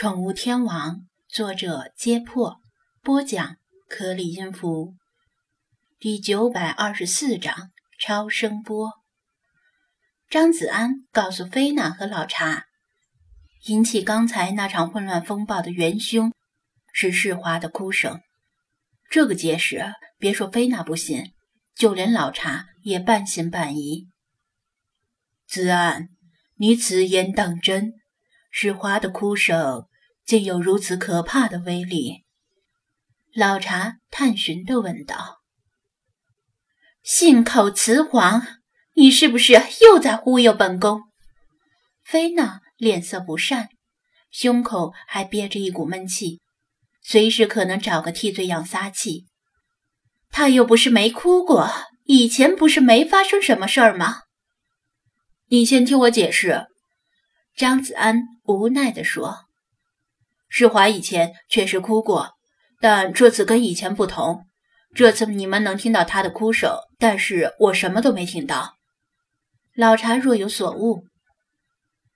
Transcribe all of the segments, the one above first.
宠物天王，作者：揭破，播讲：颗粒音符，第九百二十四章超声波。张子安告诉菲娜和老查，引起刚才那场混乱风暴的元凶是世华的哭声。这个解释，别说菲娜不信，就连老查也半信半疑。子安，你此言当真？世华的哭声？竟有如此可怕的威力？老查探寻地问道：“信口雌黄，你是不是又在忽悠本宫？”菲娜脸色不善，胸口还憋着一股闷气，随时可能找个替罪羊撒气。他又不是没哭过，以前不是没发生什么事儿吗？你先听我解释。”张子安无奈地说。世华以前确实哭过，但这次跟以前不同。这次你们能听到他的哭声，但是我什么都没听到。老查若有所悟，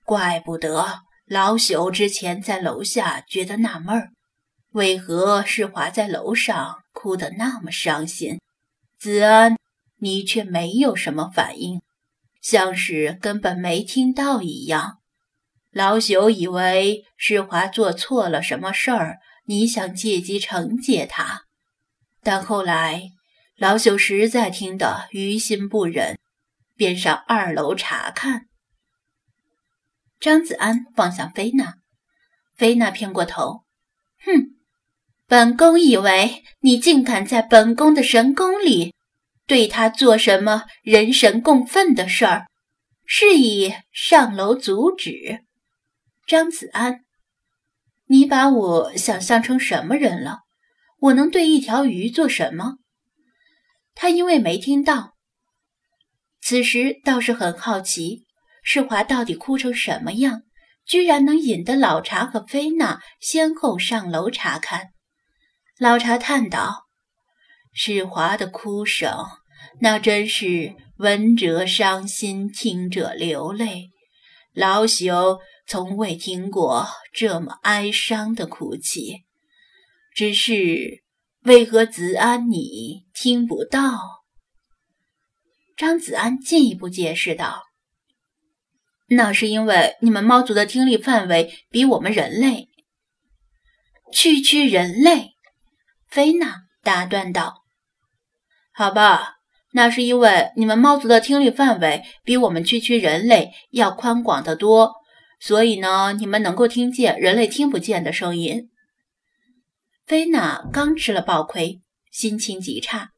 怪不得老朽之前在楼下觉得纳闷，为何世华在楼上哭得那么伤心？子安，你却没有什么反应，像是根本没听到一样。老朽以为世华做错了什么事儿，你想借机惩戒他，但后来老朽实在听得于心不忍，便上二楼查看。张子安望向菲娜，菲娜偏过头，哼，本宫以为你竟敢在本宫的神宫里对他做什么人神共愤的事儿，是以上楼阻止。张子安，你把我想象成什么人了？我能对一条鱼做什么？他因为没听到，此时倒是很好奇，世华到底哭成什么样，居然能引得老查和菲娜先后上楼查看。老查叹道：“世华的哭声，那真是闻者伤心，听者流泪。老朽。”从未听过这么哀伤的哭泣，只是为何子安你听不到？张子安进一步解释道：“那是因为你们猫族的听力范围比我们人类。”区区人类，菲娜打断道：“好吧，那是因为你们猫族的听力范围比我们区区人类要宽广得多。”所以呢，你们能够听见人类听不见的声音。菲娜刚吃了暴亏，心情极差。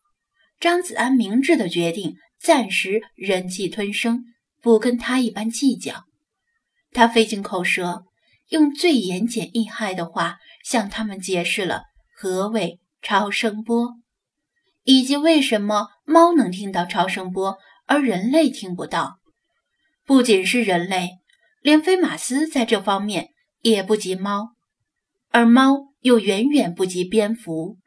张子安明智的决定，暂时忍气吞声，不跟他一般计较。他费尽口舌，用最言简意赅的话向他们解释了何谓超声波，以及为什么猫能听到超声波，而人类听不到。不仅是人类。连飞马斯在这方面也不及猫，而猫又远远不及蝙蝠。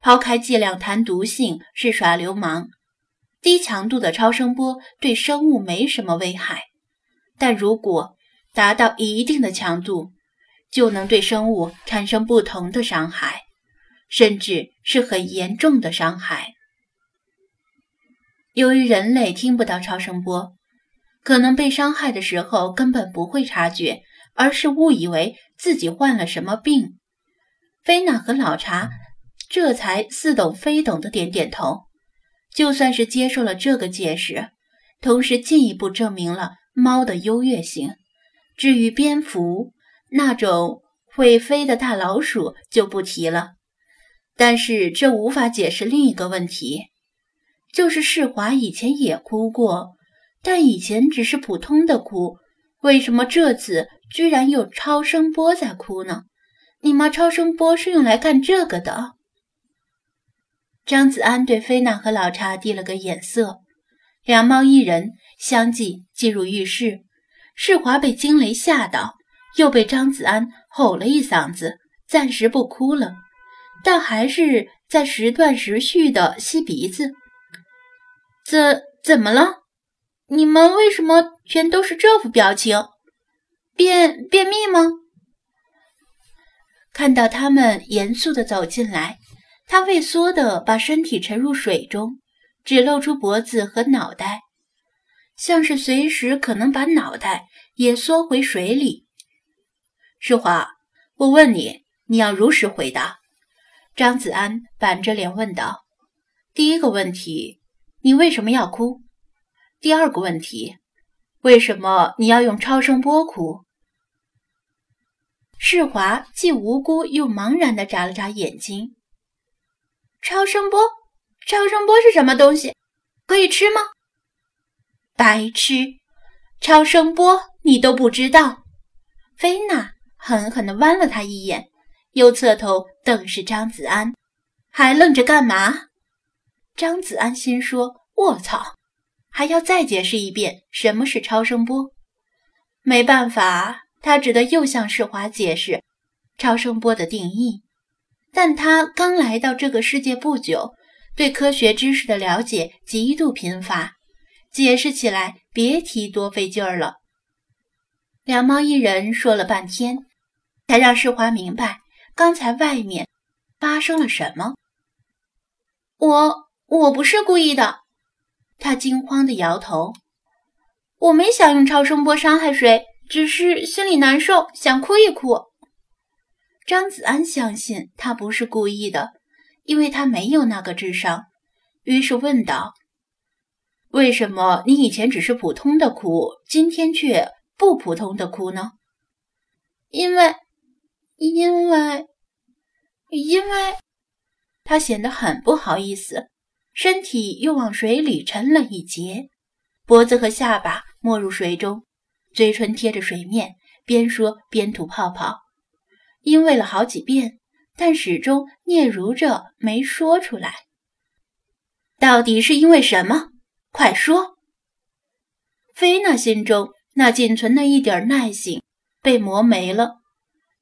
抛开剂量谈毒性是耍流氓，低强度的超声波对生物没什么危害，但如果达到一定的强度，就能对生物产生不同的伤害，甚至是很严重的伤害。由于人类听不到超声波。可能被伤害的时候根本不会察觉，而是误以为自己患了什么病。菲娜和老查这才似懂非懂的点点头。就算是接受了这个解释，同时进一步证明了猫的优越性。至于蝙蝠那种会飞的大老鼠就不提了。但是这无法解释另一个问题，就是世华以前也哭过。但以前只是普通的哭，为什么这次居然有超声波在哭呢？你妈超声波是用来干这个的？张子安对菲娜和老查递了个眼色，两猫一人相继进入浴室。世华被惊雷吓到，又被张子安吼了一嗓子，暂时不哭了，但还是在时断时续的吸鼻子。怎怎么了？你们为什么全都是这副表情？便便秘吗？看到他们严肃地走进来，他畏缩地把身体沉入水中，只露出脖子和脑袋，像是随时可能把脑袋也缩回水里。世华，我问你，你要如实回答。张子安板着脸问道：“第一个问题，你为什么要哭？第二个问题，为什么你要用超声波哭？”世华既无辜又茫然地眨了眨眼睛。超声波？超声波是什么东西？可以吃吗？白痴！超声波你都不知道？菲娜。狠狠地剜了他一眼，又侧头瞪视张子安，还愣着干嘛？张子安心说：“卧槽，还要再解释一遍什么是超声波？”没办法，他只得又向世华解释超声波的定义。但他刚来到这个世界不久，对科学知识的了解极度贫乏，解释起来别提多费劲儿了。两猫一人说了半天。才让世华明白刚才外面发生了什么。我我不是故意的，他惊慌的摇头。我没想用超声波伤害谁，只是心里难受，想哭一哭。张子安相信他不是故意的，因为他没有那个智商，于是问道：“为什么你以前只是普通的哭，今天却不普通的哭呢？”因为。因为，因为，他显得很不好意思，身体又往水里沉了一截，脖子和下巴没入水中，嘴唇贴着水面，边说边吐泡泡。因为了好几遍，但始终嗫嚅着没说出来。到底是因为什么？快说！菲娜心中那仅存的一点耐性被磨没了。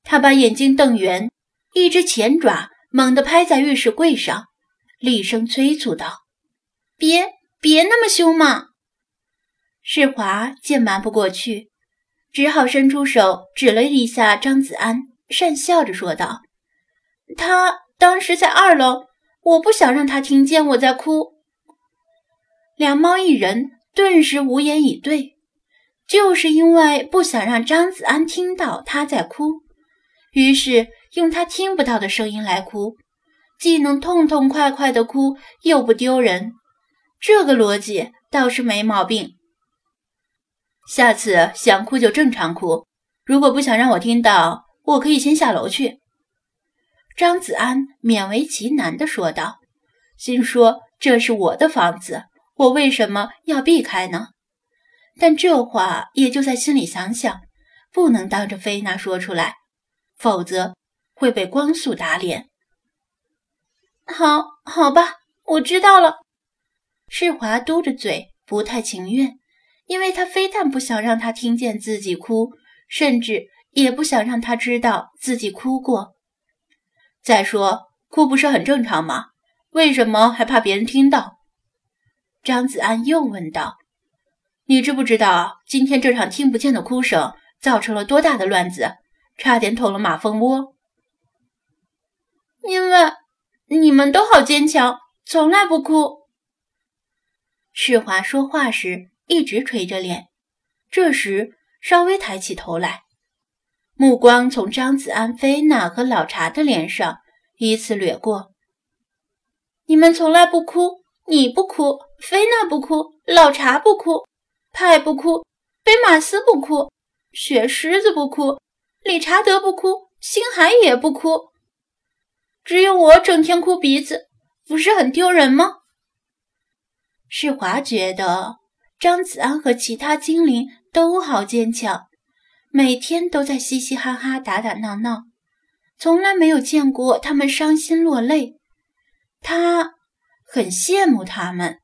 她把眼睛瞪圆，一只前爪猛地拍在浴室柜上，厉声催促道：“别别那么凶嘛！”世华见瞒不过去，只好伸出手指了一下张子安，讪笑着说道：“他当时在二楼，我不想让他听见我在哭。”两猫一人顿时无言以对，就是因为不想让张子安听到他在哭。于是用他听不到的声音来哭，既能痛痛快快的哭，又不丢人。这个逻辑倒是没毛病。下次想哭就正常哭，如果不想让我听到，我可以先下楼去。”张子安勉为其难地说道，心说：“这是我的房子，我为什么要避开呢？”但这话也就在心里想想，不能当着菲娜说出来。否则会被光速打脸。好，好吧，我知道了。世华嘟着嘴，不太情愿，因为他非但不想让他听见自己哭，甚至也不想让他知道自己哭过。再说，哭不是很正常吗？为什么还怕别人听到？张子安又问道：“你知不知道今天这场听不见的哭声造成了多大的乱子？”差点捅了马蜂窝，因为你们都好坚强，从来不哭。世华说话时一直垂着脸，这时稍微抬起头来，目光从张子安、菲娜和老茶的脸上依次掠过。你们从来不哭，你不哭，菲娜不哭，老茶不哭，派不哭，菲马斯不哭，雪狮子不哭。理查德不哭，星海也不哭，只有我整天哭鼻子，不是很丢人吗？世华觉得张子安和其他精灵都好坚强，每天都在嘻嘻哈哈、打打闹闹，从来没有见过他们伤心落泪。他很羡慕他们。